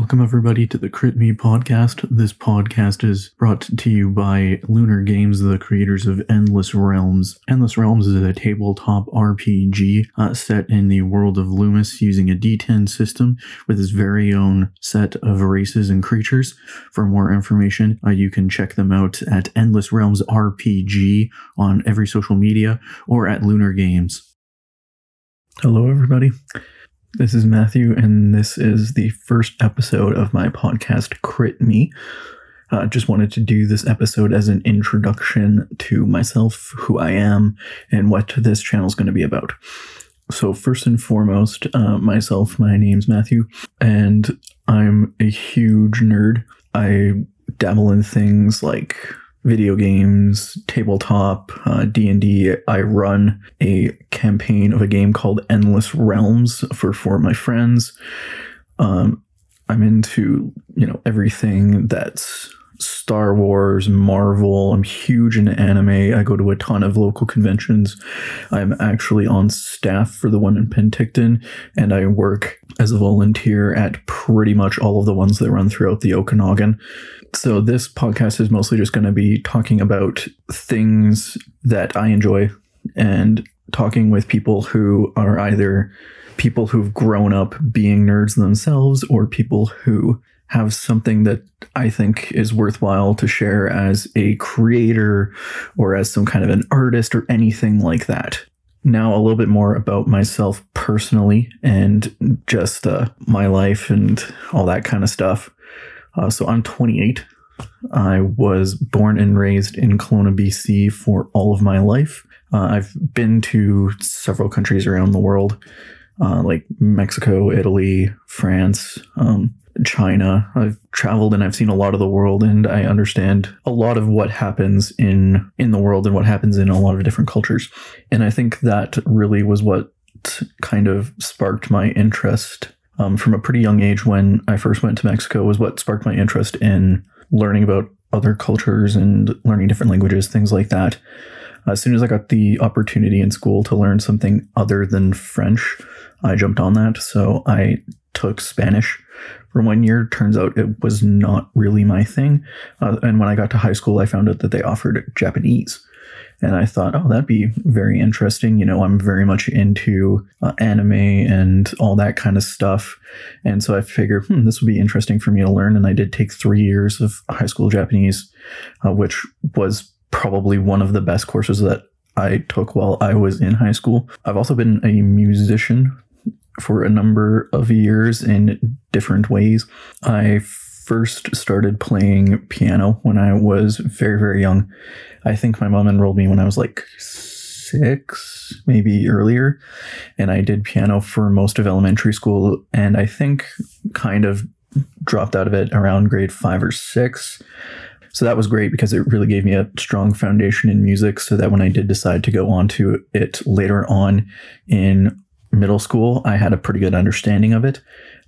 Welcome, everybody, to the Crit Me podcast. This podcast is brought to you by Lunar Games, the creators of Endless Realms. Endless Realms is a tabletop RPG uh, set in the world of Lumis using a D10 system with its very own set of races and creatures. For more information, uh, you can check them out at Endless Realms RPG on every social media or at Lunar Games. Hello, everybody. This is Matthew, and this is the first episode of my podcast, Crit Me. I uh, just wanted to do this episode as an introduction to myself, who I am, and what this channel is going to be about. So, first and foremost, uh, myself, my name's Matthew, and I'm a huge nerd. I dabble in things like video games, tabletop, uh, D&D. I run a campaign of a game called Endless Realms for four of my friends. Um, I'm into, you know, everything that's Star Wars, Marvel. I'm huge into anime. I go to a ton of local conventions. I'm actually on staff for the one in Penticton, and I work as a volunteer at pretty much all of the ones that run throughout the Okanagan. So this podcast is mostly just going to be talking about things that I enjoy and talking with people who are either people who've grown up being nerds themselves or people who have something that I think is worthwhile to share as a creator or as some kind of an artist or anything like that. Now, a little bit more about myself personally and just uh, my life and all that kind of stuff. Uh, so, I'm 28. I was born and raised in Kelowna, BC for all of my life. Uh, I've been to several countries around the world, uh, like Mexico, Italy, France, um, China. I've traveled and I've seen a lot of the world and I understand a lot of what happens in in the world and what happens in a lot of different cultures. And I think that really was what kind of sparked my interest um, from a pretty young age when I first went to Mexico was what sparked my interest in learning about other cultures and learning different languages, things like that. As soon as I got the opportunity in school to learn something other than French, I jumped on that. So I took Spanish for one year. Turns out it was not really my thing. Uh, and when I got to high school, I found out that they offered Japanese. And I thought, oh, that'd be very interesting. You know, I'm very much into uh, anime and all that kind of stuff. And so I figured, hmm, this would be interesting for me to learn. And I did take three years of high school Japanese, uh, which was probably one of the best courses that I took while I was in high school. I've also been a musician for a number of years in different ways. I first started playing piano when I was very, very young. I think my mom enrolled me when I was like six, maybe earlier. And I did piano for most of elementary school. And I think kind of dropped out of it around grade five or six. So that was great because it really gave me a strong foundation in music so that when I did decide to go on to it later on in middle school, I had a pretty good understanding of it.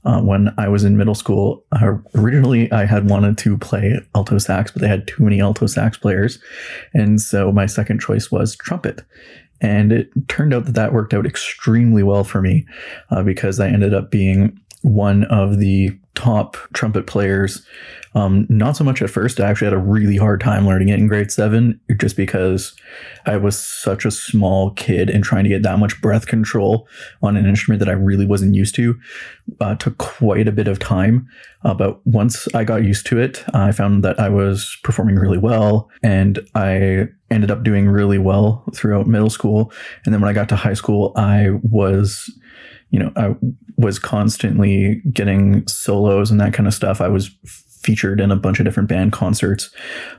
Uh, when I was in middle school, uh, originally I had wanted to play alto sax, but they had too many alto sax players. And so my second choice was trumpet. And it turned out that that worked out extremely well for me uh, because I ended up being one of the top trumpet players. Um, not so much at first. I actually had a really hard time learning it in grade seven just because I was such a small kid and trying to get that much breath control on an instrument that I really wasn't used to uh, took quite a bit of time. Uh, but once I got used to it, I found that I was performing really well and I ended up doing really well throughout middle school. And then when I got to high school, I was you know, I was constantly getting solos and that kind of stuff. I was featured in a bunch of different band concerts.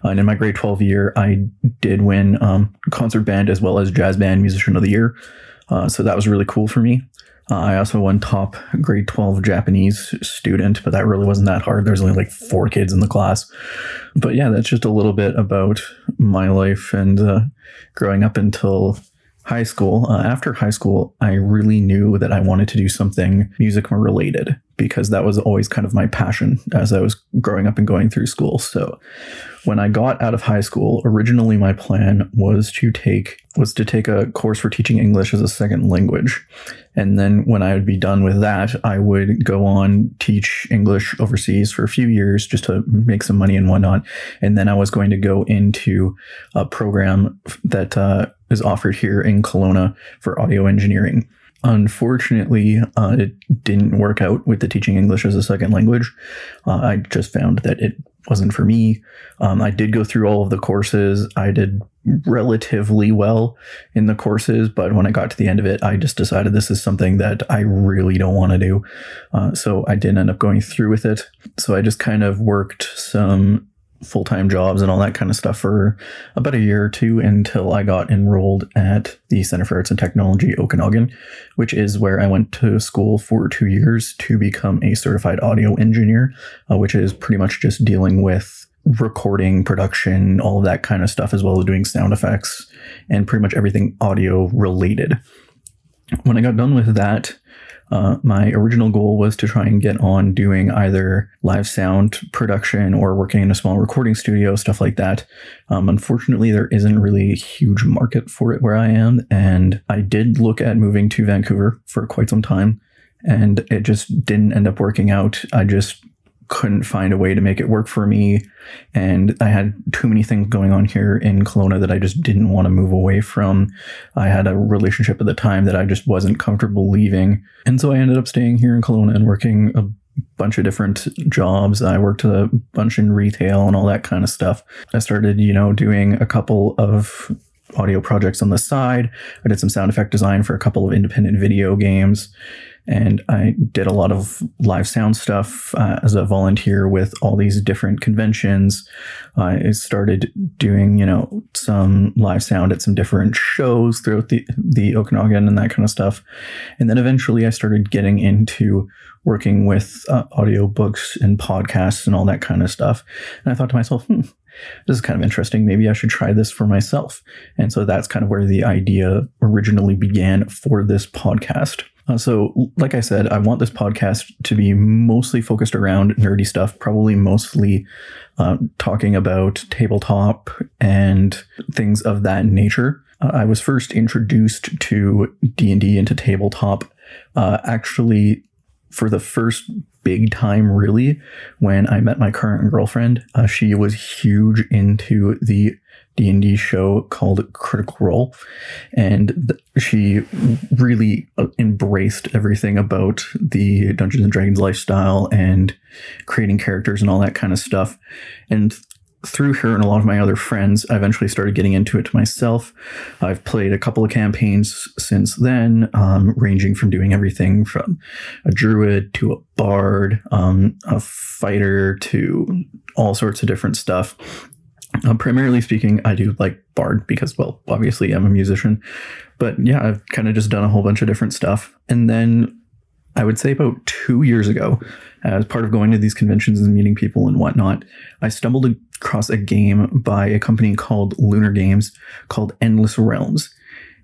Uh, and in my grade 12 year, I did win um, concert band as well as jazz band musician of the year. Uh, so that was really cool for me. Uh, I also won top grade 12 Japanese student, but that really wasn't that hard. There's only like four kids in the class. But yeah, that's just a little bit about my life and uh, growing up until high school. Uh, after high school, I really knew that I wanted to do something music related because that was always kind of my passion as I was growing up and going through school. So when I got out of high school, originally my plan was to take was to take a course for teaching English as a second language. And then when I would be done with that, I would go on teach English overseas for a few years just to make some money and whatnot. And then I was going to go into a program that uh, is offered here in Kelowna for audio engineering. Unfortunately, uh, it didn't work out with the teaching English as a second language. Uh, I just found that it wasn't for me. Um, I did go through all of the courses. I did relatively well in the courses, but when I got to the end of it, I just decided this is something that I really don't want to do. Uh, so I didn't end up going through with it. So I just kind of worked some full time jobs and all that kind of stuff for about a year or two until I got enrolled at the Center for Arts and Technology Okanagan, which is where I went to school for two years to become a certified audio engineer, uh, which is pretty much just dealing with recording, production, all of that kind of stuff, as well as doing sound effects and pretty much everything audio related. When I got done with that, uh, my original goal was to try and get on doing either live sound production or working in a small recording studio, stuff like that. Um, unfortunately, there isn't really a huge market for it where I am. And I did look at moving to Vancouver for quite some time, and it just didn't end up working out. I just couldn't find a way to make it work for me. And I had too many things going on here in Kelowna that I just didn't want to move away from. I had a relationship at the time that I just wasn't comfortable leaving. And so I ended up staying here in Kelowna and working a bunch of different jobs. I worked a bunch in retail and all that kind of stuff. I started, you know, doing a couple of audio projects on the side. I did some sound effect design for a couple of independent video games and I did a lot of live sound stuff uh, as a volunteer with all these different conventions. I started doing, you know, some live sound at some different shows throughout the the Okanagan and that kind of stuff. And then eventually, I started getting into working with uh, audiobooks and podcasts and all that kind of stuff. And I thought to myself, hmm, this is kind of interesting. Maybe I should try this for myself. And so that's kind of where the idea originally began for this podcast. Uh, so, like I said, I want this podcast to be mostly focused around nerdy stuff, probably mostly uh, talking about tabletop and things of that nature. Uh, I was first introduced to D and D into tabletop, uh, actually, for the first big time, really, when I met my current girlfriend. Uh, she was huge into the D&D show called Critical Role and th- she really uh, embraced everything about the Dungeons and Dragons lifestyle and creating characters and all that kind of stuff and through her and a lot of my other friends, I eventually started getting into it myself. I've played a couple of campaigns since then, um, ranging from doing everything from a druid to a bard, um, a fighter to all sorts of different stuff. Uh, primarily speaking, I do like Bard because, well, obviously I'm a musician. But yeah, I've kind of just done a whole bunch of different stuff. And then I would say about two years ago, as part of going to these conventions and meeting people and whatnot, I stumbled across a game by a company called Lunar Games called Endless Realms.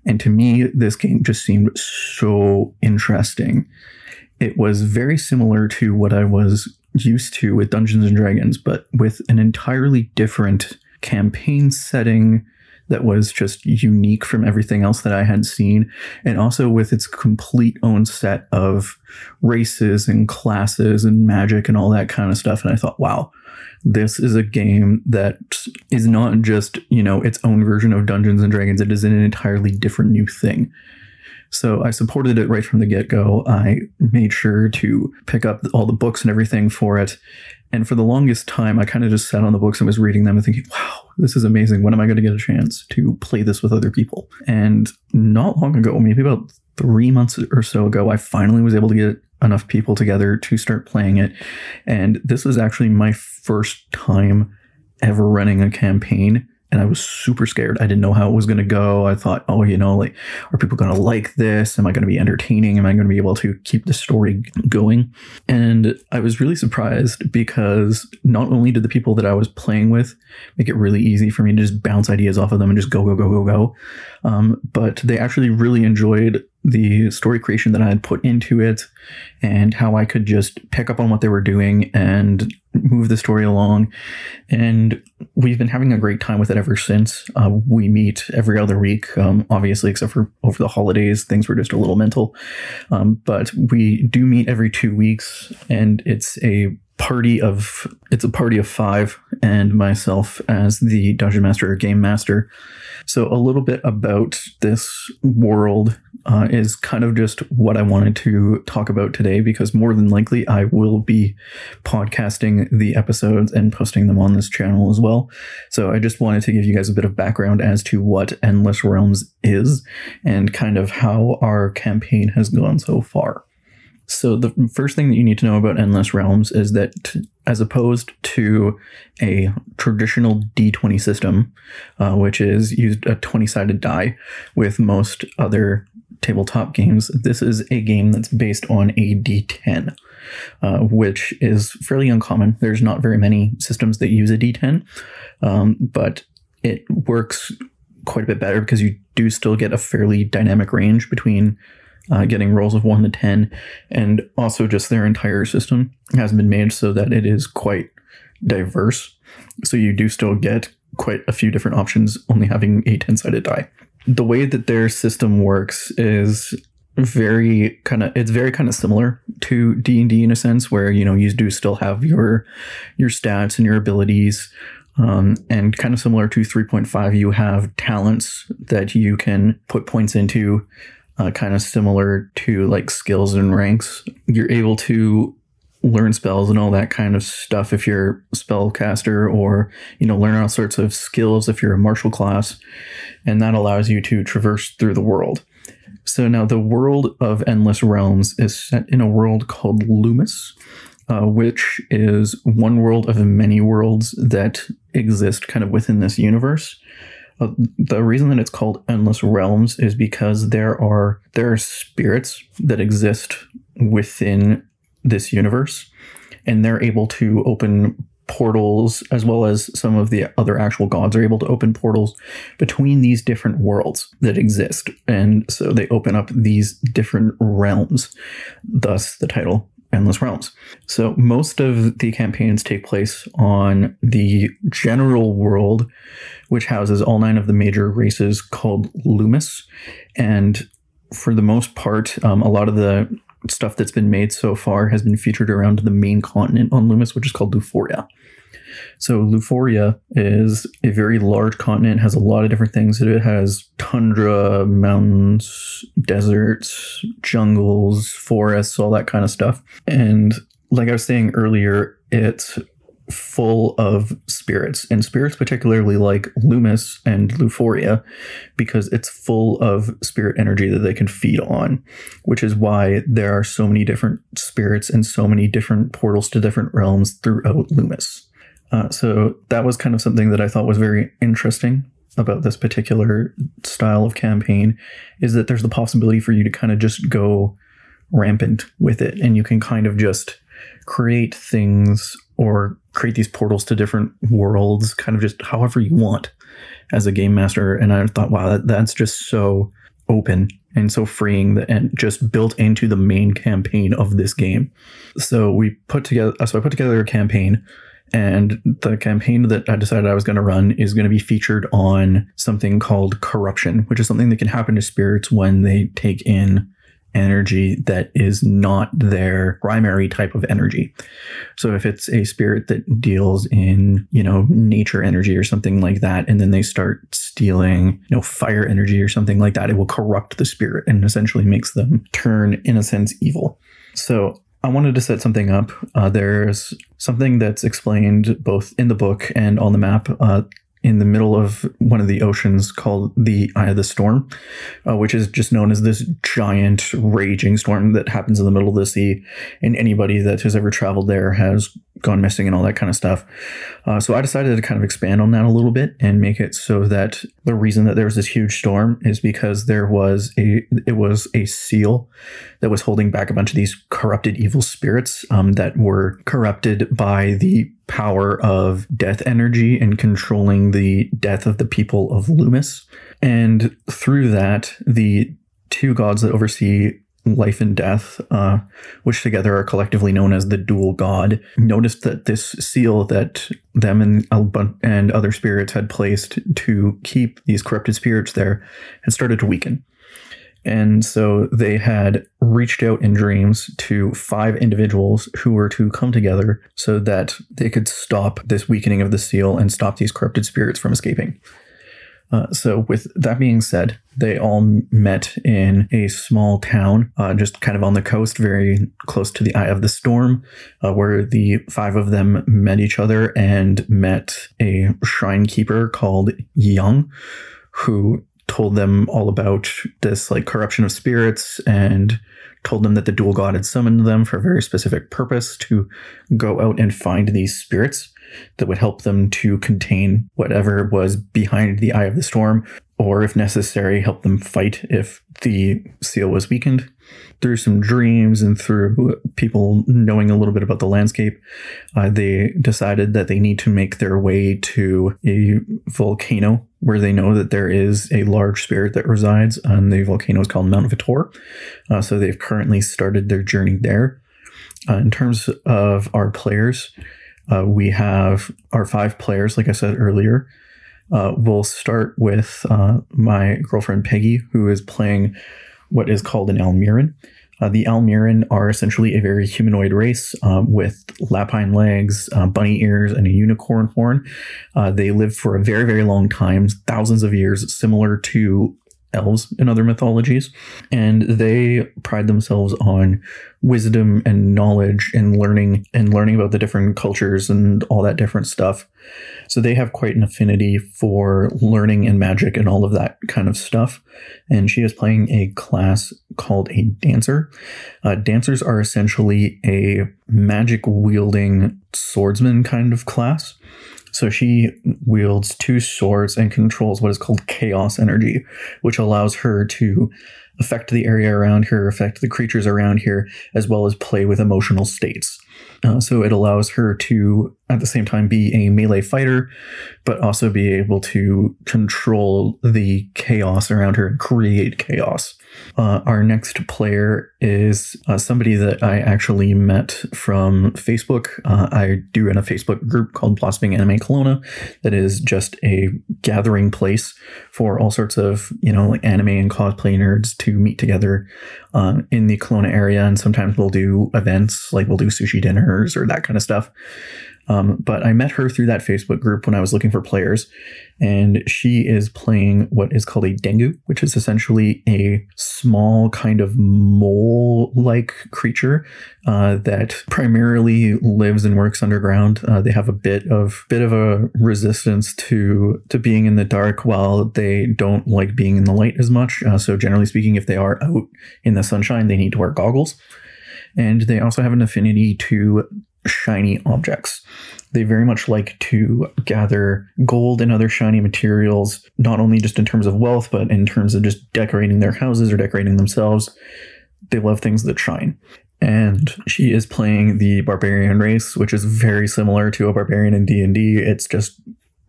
And to me, this game just seemed so interesting. It was very similar to what I was used to with Dungeons and Dragons, but with an entirely different campaign setting that was just unique from everything else that I had seen, and also with its complete own set of races and classes and magic and all that kind of stuff. And I thought, wow, this is a game that is not just, you know, its own version of Dungeons and Dragons, it is an entirely different new thing. So I supported it right from the get go. I made sure to pick up all the books and everything for it. And for the longest time, I kind of just sat on the books and was reading them and thinking, wow, this is amazing. When am I going to get a chance to play this with other people? And not long ago, maybe about three months or so ago, I finally was able to get enough people together to start playing it. And this was actually my first time ever running a campaign and I was super scared. I didn't know how it was going to go. I thought, oh, you know, like, are people going to like this? Am I going to be entertaining? Am I going to be able to keep the story going? And I was really surprised because not only did the people that I was playing with make it really easy for me to just bounce ideas off of them and just go, go, go, go, go, um, but they actually really enjoyed the story creation that I had put into it and how I could just pick up on what they were doing and move the story along. And we've been having a great time with it ever since. Uh, we meet every other week, um, obviously, except for over the holidays. Things were just a little mental. Um, but we do meet every two weeks, and it's a party of it's a party of five and myself as the dungeon master or game master so a little bit about this world uh, is kind of just what I wanted to talk about today because more than likely I will be podcasting the episodes and posting them on this channel as well. So I just wanted to give you guys a bit of background as to what Endless Realms is and kind of how our campaign has gone so far. So the first thing that you need to know about Endless Realms is that as opposed to a traditional D20 system, uh, which is used a 20-sided die with most other tabletop games, this is a game that's based on a D10. Uh, which is fairly uncommon. There's not very many systems that use a D10, um, but it works quite a bit better because you do still get a fairly dynamic range between uh, getting rolls of 1 to 10, and also just their entire system has been made so that it is quite diverse. So you do still get quite a few different options, only having a 10 sided die. The way that their system works is very kind of it's very kind of similar to D&D in a sense where you know you do still have your your stats and your abilities um, and kind of similar to 3.5 you have talents that you can put points into uh, kind of similar to like skills and ranks. You're able to learn spells and all that kind of stuff if you're a spellcaster or you know learn all sorts of skills if you're a martial class and that allows you to traverse through the world so now the world of endless realms is set in a world called Lumis uh, which is one world of many worlds that exist kind of within this universe Uh, the reason that it's called endless realms is because there are there are spirits that exist within this universe and they're able to open portals as well as some of the other actual gods are able to open portals between these different worlds that exist. And so they open up these different realms thus the title Endless Realms. So most of the campaigns take place on the general world, which houses all nine of the major races called Lumis. And for the most part, um, a lot of the stuff that's been made so far has been featured around the main continent on Lumis, which is called Luforia. So Luforia is a very large continent, has a lot of different things. It has tundra, mountains, deserts, jungles, forests, all that kind of stuff. And like I was saying earlier, it's full of spirits, and spirits particularly like Lumis and Luforia, because it's full of spirit energy that they can feed on, which is why there are so many different spirits and so many different portals to different realms throughout Lumis. Uh, so that was kind of something that I thought was very interesting about this particular style of campaign is that there's the possibility for you to kind of just go rampant with it and you can kind of just create things or create these portals to different worlds kind of just however you want as a game master. And i thought wow that, that's just so open and so freeing that, and just built into the main campaign of this game. So we put together so i put together a campaign and the campaign that I decided I was going to run is going to be featured on something called corruption, which is something that can happen to spirits when they take in energy that is not their primary type of energy. So if it's a spirit that deals in, you know, nature energy or something like that, and then they start stealing, you know, fire energy or something like that, it will corrupt the spirit and essentially makes them turn, in a sense, evil. So I wanted to set something up. Uh, there's something that's explained both in the book and on the map. Uh, in the middle of one of the oceans called the Eye of the Storm, uh, which is just known as this giant raging storm that happens in the middle of the sea. And anybody that has ever traveled there has gone missing and all that kind of stuff. Uh, so I decided to kind of expand on that a little bit and make it so that the reason that there was this huge storm is because there was a it was a seal that was holding back a bunch of these corrupted evil spirits um, that were corrupted by the power of death energy and controlling the death of the people of Lumis. And through that, the two gods that oversee life and death, uh, which together are collectively known as the dual god, noticed that this seal that them and, and other spirits had placed to keep these corrupted spirits there had started to weaken. And so they had reached out in dreams to five individuals who were to come together so that they could stop this weakening of the seal and stop these corrupted spirits from escaping. Uh, so, with that being said, they all met in a small town, uh, just kind of on the coast, very close to the eye of the storm, uh, where the five of them met each other and met a shrine keeper called Young, who told them all about this like corruption of spirits and told them that the dual god had summoned them for a very specific purpose to go out and find these spirits that would help them to contain whatever was behind the eye of the storm or if necessary help them fight if the seal was weakened through some dreams and through people knowing a little bit about the landscape, uh, they decided that they need to make their way to a volcano where they know that there is a large spirit that resides. And the volcano is called Mount Vitor. Uh, so they've currently started their journey there. Uh, in terms of our players, uh, we have our five players, like I said earlier. Uh, we'll start with uh, my girlfriend Peggy, who is playing what is called an Almiran. Uh, the Almiran are essentially a very humanoid race um, with lapine legs, uh, bunny ears, and a unicorn horn. Uh, they live for a very, very long time, thousands of years, similar to elves in other mythologies. And they pride themselves on wisdom and knowledge and learning and learning about the different cultures and all that different stuff. So they have quite an affinity for learning and magic and all of that kind of stuff. And she is playing a class called a dancer. Uh, dancers are essentially a magic wielding swordsman kind of class. So she wields two swords and controls what is called chaos energy, which allows her to affect the area around her, affect the creatures around here, as well as play with emotional states. Uh, so it allows her to, at the same time, be a melee fighter, but also be able to control the chaos around her and create chaos. Uh, our next player is uh, somebody that I actually met from Facebook. Uh, I do in a Facebook group called Blossoming Anime Kelowna that is just a gathering place for all sorts of, you know, like anime and cosplay nerds to meet together uh, in the Kelowna area. And sometimes we'll do events, like we'll do sushi or that kind of stuff. Um, but I met her through that Facebook group when I was looking for players, and she is playing what is called a dengu, which is essentially a small kind of mole-like creature uh, that primarily lives and works underground. Uh, they have a bit of bit of a resistance to to being in the dark, while they don't like being in the light as much. Uh, so generally speaking, if they are out in the sunshine, they need to wear goggles and they also have an affinity to shiny objects. They very much like to gather gold and other shiny materials, not only just in terms of wealth, but in terms of just decorating their houses or decorating themselves. They love things that shine. And she is playing the barbarian race, which is very similar to a barbarian in D&D. It's just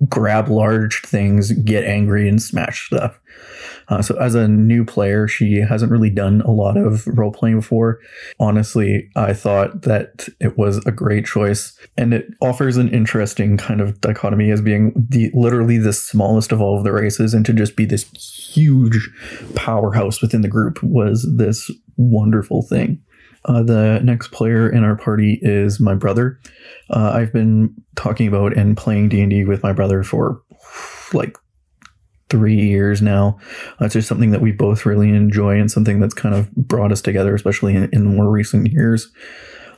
grab large things, get angry, and smash stuff. Uh, so, as a new player, she hasn't really done a lot of role playing before. Honestly, I thought that it was a great choice, and it offers an interesting kind of dichotomy as being the literally the smallest of all of the races, and to just be this huge powerhouse within the group was this wonderful thing. Uh, the next player in our party is my brother. Uh, I've been talking about and playing D and D with my brother for like three years now. Uh, it's just something that we both really enjoy and something that's kind of brought us together, especially in, in more recent years.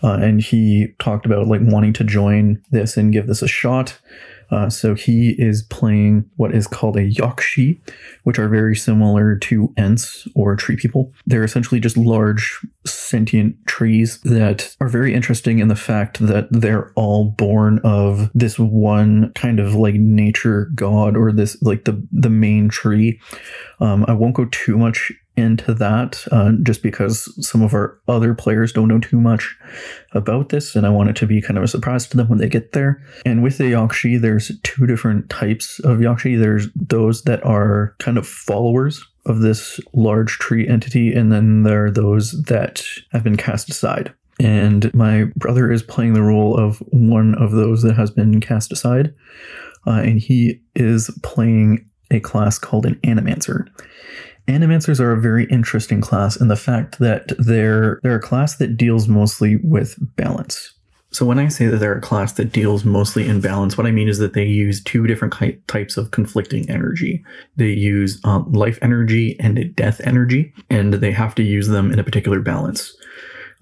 Uh, and he talked about like wanting to join this and give this a shot. Uh, so he is playing what is called a Yakshi, which are very similar to Ents or tree people. They're essentially just large sentient trees that are very interesting in the fact that they're all born of this one kind of like nature god or this like the the main tree. Um, I won't go too much into that uh, just because some of our other players don't know too much about this and i want it to be kind of a surprise to them when they get there and with the yakshi there's two different types of yakshi there's those that are kind of followers of this large tree entity, and then there are those that have been cast aside. And my brother is playing the role of one of those that has been cast aside, uh, and he is playing a class called an Animancer. Animancers are a very interesting class in the fact that they're they're a class that deals mostly with balance. So when I say that they're a class that deals mostly in balance, what I mean is that they use two different types of conflicting energy. They use uh, life energy and death energy, and they have to use them in a particular balance.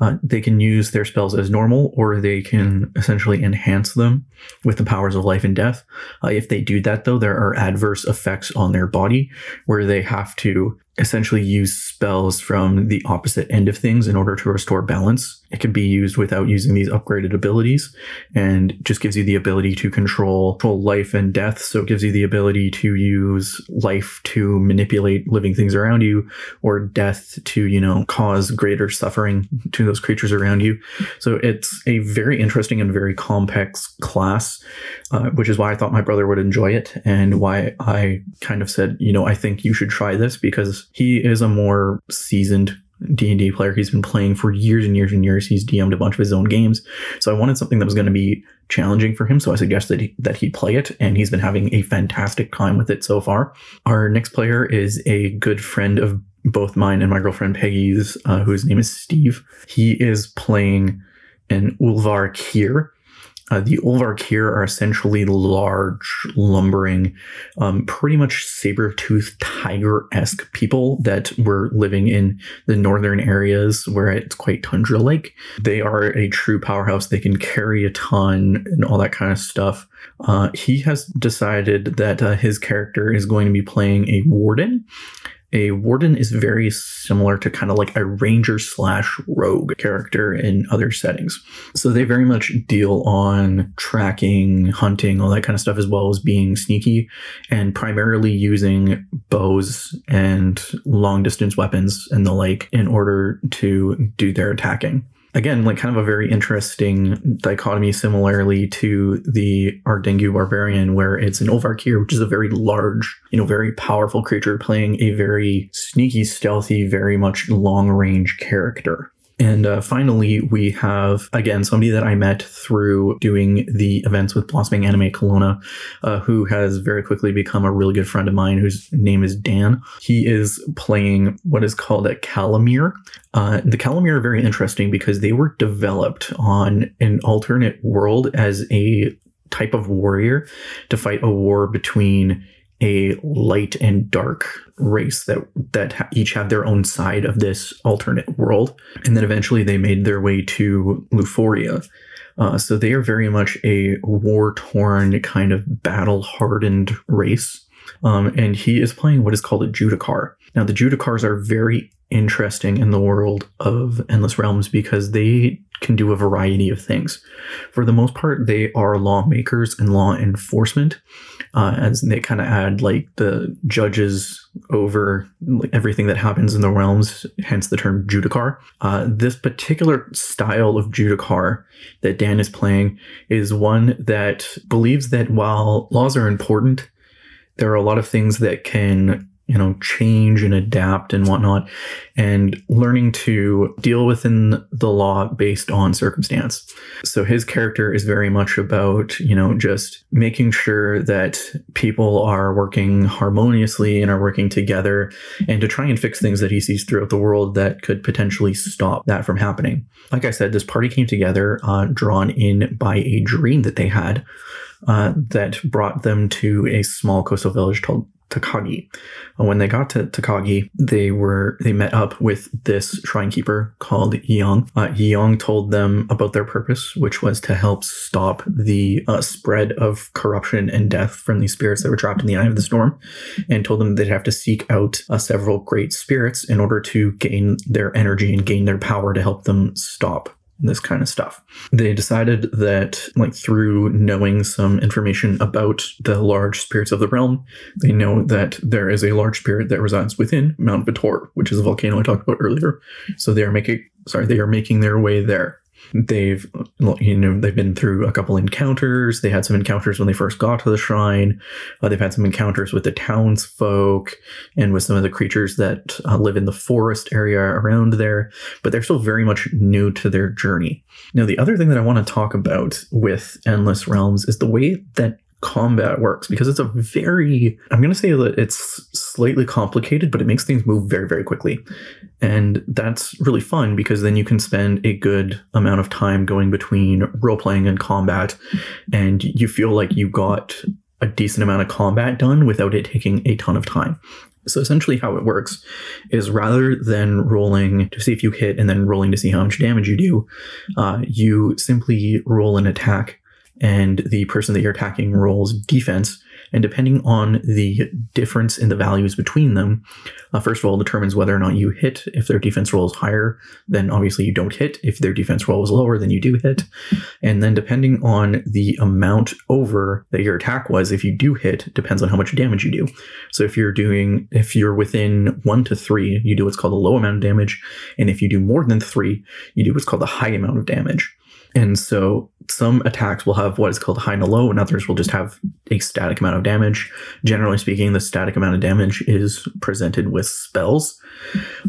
Uh, they can use their spells as normal, or they can essentially enhance them with the powers of life and death. Uh, if they do that, though, there are adverse effects on their body where they have to essentially use spells from the opposite end of things in order to restore balance. It can be used without using these upgraded abilities and just gives you the ability to control, life and death. So it gives you the ability to use life to manipulate living things around you or death to, you know, cause greater suffering to those creatures around you. So it's a very interesting and very complex class, uh, which is why I thought my brother would enjoy it and why I kind of said, you know, I think you should try this because he is a more seasoned D&D player. He's been playing for years and years and years. He's DM'd a bunch of his own games. So I wanted something that was going to be challenging for him. So I suggested he, that he play it and he's been having a fantastic time with it so far. Our next player is a good friend of both mine and my girlfriend Peggy's, uh, whose name is Steve. He is playing an Ulvarkir. Uh, the here are essentially large, lumbering, um, pretty much saber-toothed tiger-esque people that were living in the northern areas where it's quite tundra-like. They are a true powerhouse. They can carry a ton and all that kind of stuff. Uh, he has decided that uh, his character is going to be playing a warden a warden is very similar to kind of like a ranger slash rogue character in other settings. So they very much deal on tracking, hunting, all that kind of stuff, as well as being sneaky and primarily using bows and long distance weapons and the like in order to do their attacking again, like kind of a very interesting dichotomy, similarly to the Ardenghu Barbarian, where it's an Ulvarkir, which is a very large, you know, very powerful creature playing a very sneaky, stealthy, very much long range character. And uh, finally, we have again somebody that I met through doing the events with Blossoming Anime Kelowna, uh, who has very quickly become a really good friend of mine, whose name is Dan. He is playing what is called a Kalamir. Uh, the Kalamir are very interesting because they were developed on an alternate world as a type of warrior to fight a war between a light and dark race that that each have their own side of this alternate world, and then eventually they made their way to Luforia. Uh, so they are very much a war torn kind of battle hardened race. Um, and he is playing what is called a Judicar. Now, the Judicars are very interesting in the world of Endless Realms because they can do a variety of things. For the most part, they are lawmakers and law enforcement, uh, as they kind of add like the judges over like, everything that happens in the realms, hence the term Judicar. Uh, this particular style of Judicar that Dan is playing is one that believes that while laws are important, there are a lot of things that can you know, change and adapt and whatnot, and learning to deal within the law based on circumstance. So his character is very much about, you know, just making sure that people are working harmoniously and are working together and to try and fix things that he sees throughout the world that could potentially stop that from happening. Like I said, this party came together, uh, drawn in by a dream that they had. Uh, that brought them to a small coastal village called Takagi. When they got to Takagi, they were they met up with this shrine keeper called Yong. Uh, Yong told them about their purpose, which was to help stop the uh, spread of corruption and death from these spirits that were trapped in the eye of the storm, and told them they'd have to seek out uh, several great spirits in order to gain their energy and gain their power to help them stop this kind of stuff. They decided that, like, through knowing some information about the large spirits of the realm, they know that there is a large spirit that resides within Mount Vitor, which is a volcano I talked about earlier. So they are making, sorry, they are making their way there. They've, you know, they've been through a couple encounters. They had some encounters when they first got to the shrine. Uh, they've had some encounters with the townsfolk and with some of the creatures that uh, live in the forest area around there, but they're still very much new to their journey. Now, the other thing that I want to talk about with Endless Realms is the way that combat works because it's a very i'm going to say that it's slightly complicated but it makes things move very very quickly. And that's really fun because then you can spend a good amount of time going between role playing and combat and you feel like you got a decent amount of combat done without it taking a ton of time. So essentially, how it works is rather than rolling to see if you hit and then rolling to see how much damage you do, uh, you simply roll an attack and the person that you're attacking rolls defense. And depending on the difference in the values between them, uh, first of all, determines whether or not you hit. If their defense roll is higher, then obviously you don't hit. If their defense roll is lower, then you do hit. And then depending on the amount over that your attack was, if you do hit, depends on how much damage you do. So if you're doing, if you're within one to three, you do what's called a low amount of damage. And if you do more than three, you do what's called a high amount of damage. And so some attacks will have what is called high and low, and others will just have a static amount of damage. Generally speaking, the static amount of damage is presented with spells.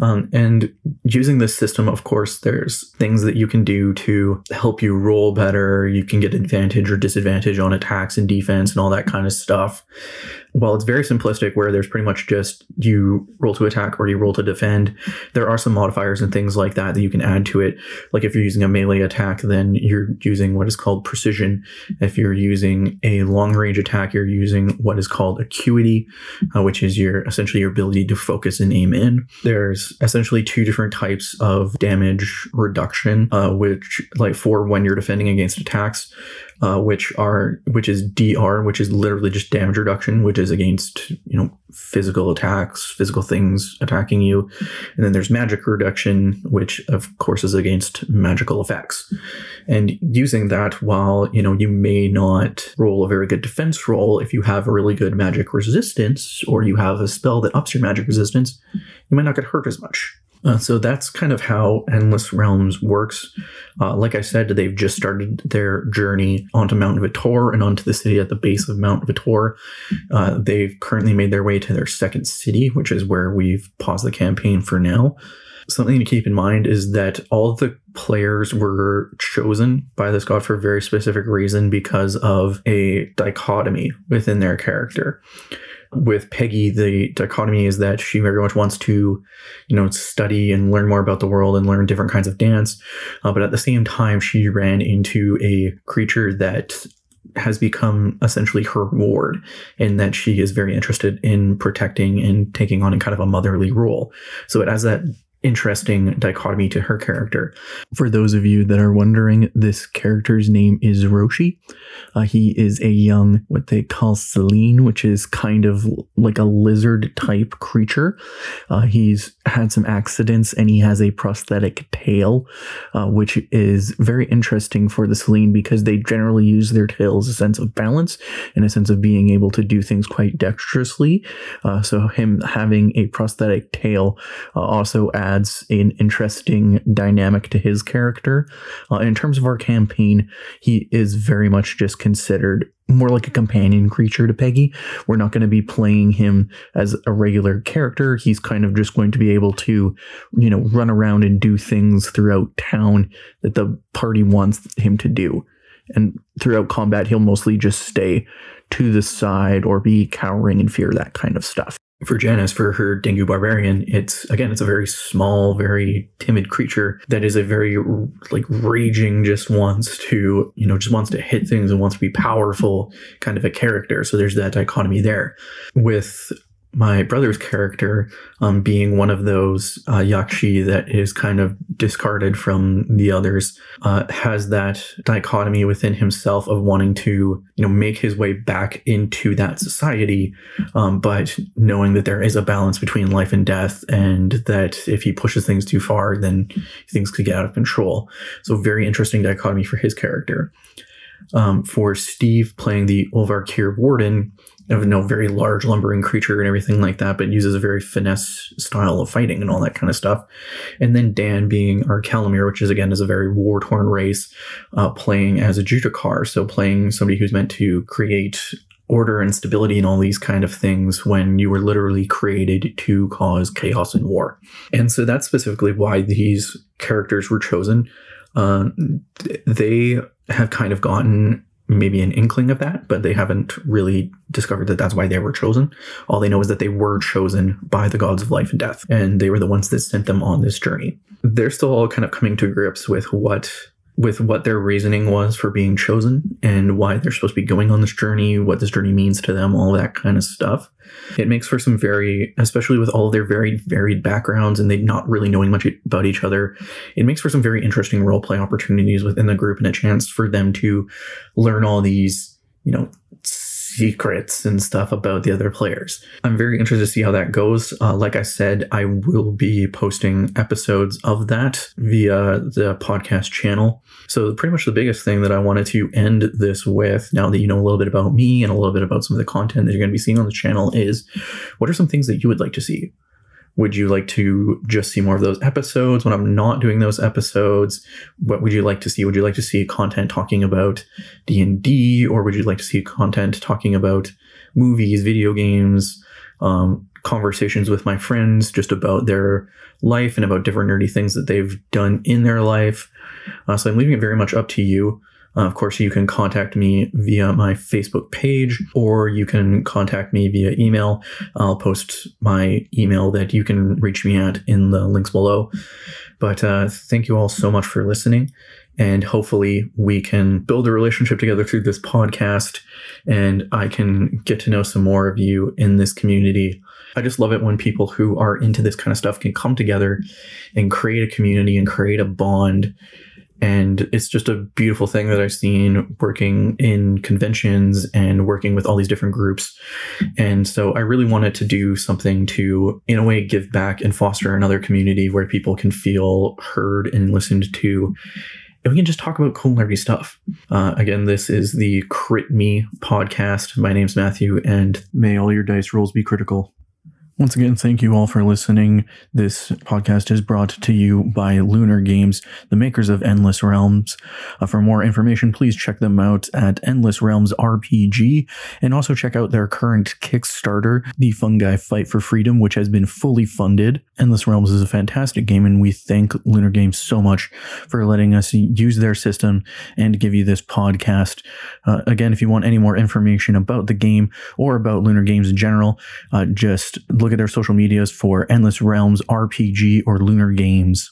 Um, and using this system, of course, there's things that you can do to help you roll better. You can get advantage or disadvantage on attacks and defense and all that kind of stuff while it's very simplistic where there's pretty much just you roll to attack or you roll to defend there are some modifiers and things like that that you can add to it like if you're using a melee attack then you're using what is called precision. If you're using a long range attack you're using what is called acuity uh, which is your essentially your ability to focus and aim in. There's essentially two different types of damage reduction uh, which like for when you're defending against attacks uh, which are which is DR, which is literally just damage reduction, which is against you know physical attacks, physical things attacking you, and then there's magic reduction, which of course is against magical effects. And using that, while you know you may not roll a very good defense roll, if you have a really good magic resistance or you have a spell that ups your magic resistance, you might not get hurt as much. Uh, so that's kind of how Endless Realms works. Uh, like I said, they've just started their journey onto Mount Vitor and onto the city at the base of Mount Vitor. Uh, they've currently made their way to their second city, which is where we've paused the campaign for now. Something to keep in mind is that all the players were chosen by this god for a very specific reason because of a dichotomy within their character with Peggy, the dichotomy is that she very much wants to, you know, study and learn more about the world and learn different kinds of dance. Uh, but at the same time, she ran into a creature that has become essentially her ward and that she is very interested in protecting and taking on in kind of a motherly role. So it has that interesting dichotomy to her character. For those of you that are wondering, this character's name is Roshi. Uh, he is a young, what they call Selene, which is kind of like a lizard type creature. Uh, he's had some accidents and he has a prosthetic tail, uh, which is very interesting for the Selene because they generally use their tail as a sense of balance and a sense of being able to do things quite dexterously. Uh, so him having a prosthetic tail uh, also adds adds an interesting dynamic to his character. Uh, in terms of our campaign, he is very much just considered more like a companion creature to Peggy. We're not going to be playing him as a regular character. He's kind of just going to be able to, you know, run around and do things throughout town that the party wants him to do. And throughout combat, he'll mostly just stay to the side or be cowering in fear, that kind of stuff for Janice, for her Dingu Barbarian, it's again, it's a very small, very timid creature that is a very like raging, just wants to, you know, just wants to hit things and wants to be powerful kind of a character. So there's that dichotomy there. With my brother's character um, being one of those uh, yakshi that is kind of discarded from the others uh, has that dichotomy within himself of wanting to you know make his way back into that society um, but knowing that there is a balance between life and death and that if he pushes things too far then things could get out of control. So very interesting dichotomy for his character. Um, for Steve playing the Ulvarkir Warden, of no very large lumbering creature and everything like that, but uses a very finesse style of fighting and all that kind of stuff. And then Dan being our Kalamir, which is again is a very war torn race, uh, playing as a Judicar, so playing somebody who's meant to create order and stability and all these kind of things when you were literally created to cause chaos and war. And so that's specifically why these characters were chosen. Uh, they have kind of gotten maybe an inkling of that, but they haven't really discovered that that's why they were chosen. All they know is that they were chosen by the gods of life and death, and they were the ones that sent them on this journey. They're still all kind of coming to grips with what with what their reasoning was for being chosen and why they're supposed to be going on this journey, what this journey means to them, all that kind of stuff. It makes for some very, especially with all their very varied backgrounds and they not really knowing much about each other, it makes for some very interesting role play opportunities within the group and a chance for them to learn all these, you know, secrets and stuff about the other players. I'm very interested to see how that goes. Uh, like I said, I will be posting episodes of that via the podcast channel. So, pretty much the biggest thing that I wanted to end this with, now that you know a little bit about me and a little bit about some of the content that you're going to be seeing on the channel, is what are some things that you would like to see? Would you like to just see more of those episodes when I'm not doing those episodes? What would you like to see? Would you like to see content talking about D&D or would you like to see content talking about movies, video games, um, conversations with my friends just about their life and about different nerdy things that they've done in their life? Uh, so I'm leaving it very much up to you. Uh, of course, you can contact me via my Facebook page or you can contact me via email. I'll post my email that you can reach me at in the links below. But uh, thank you all so much for listening. And hopefully, we can build a relationship together through this podcast and I can get to know some more of you in this community. I just love it when people who are into this kind of stuff can come together and create a community and create a bond and it's just a beautiful thing that I've seen working in conventions and working with all these different groups. And so I really wanted to do something to, in a way, give back and foster another community where people can feel heard and listened to. And we can just talk about cool nerdy stuff. Uh, again, this is the Crit Me podcast. My name's Matthew, and may all your dice rolls be critical. Once again, thank you all for listening. This podcast is brought to you by Lunar Games, the makers of Endless Realms. Uh, for more information, please check them out at Endless Realms RPG and also check out their current Kickstarter, The Fungi Fight for Freedom, which has been fully funded. Endless Realms is a fantastic game, and we thank Lunar Games so much for letting us use their system and give you this podcast. Uh, again, if you want any more information about the game or about Lunar Games in general, uh, just look at their social medias for Endless Realms RPG or Lunar Games.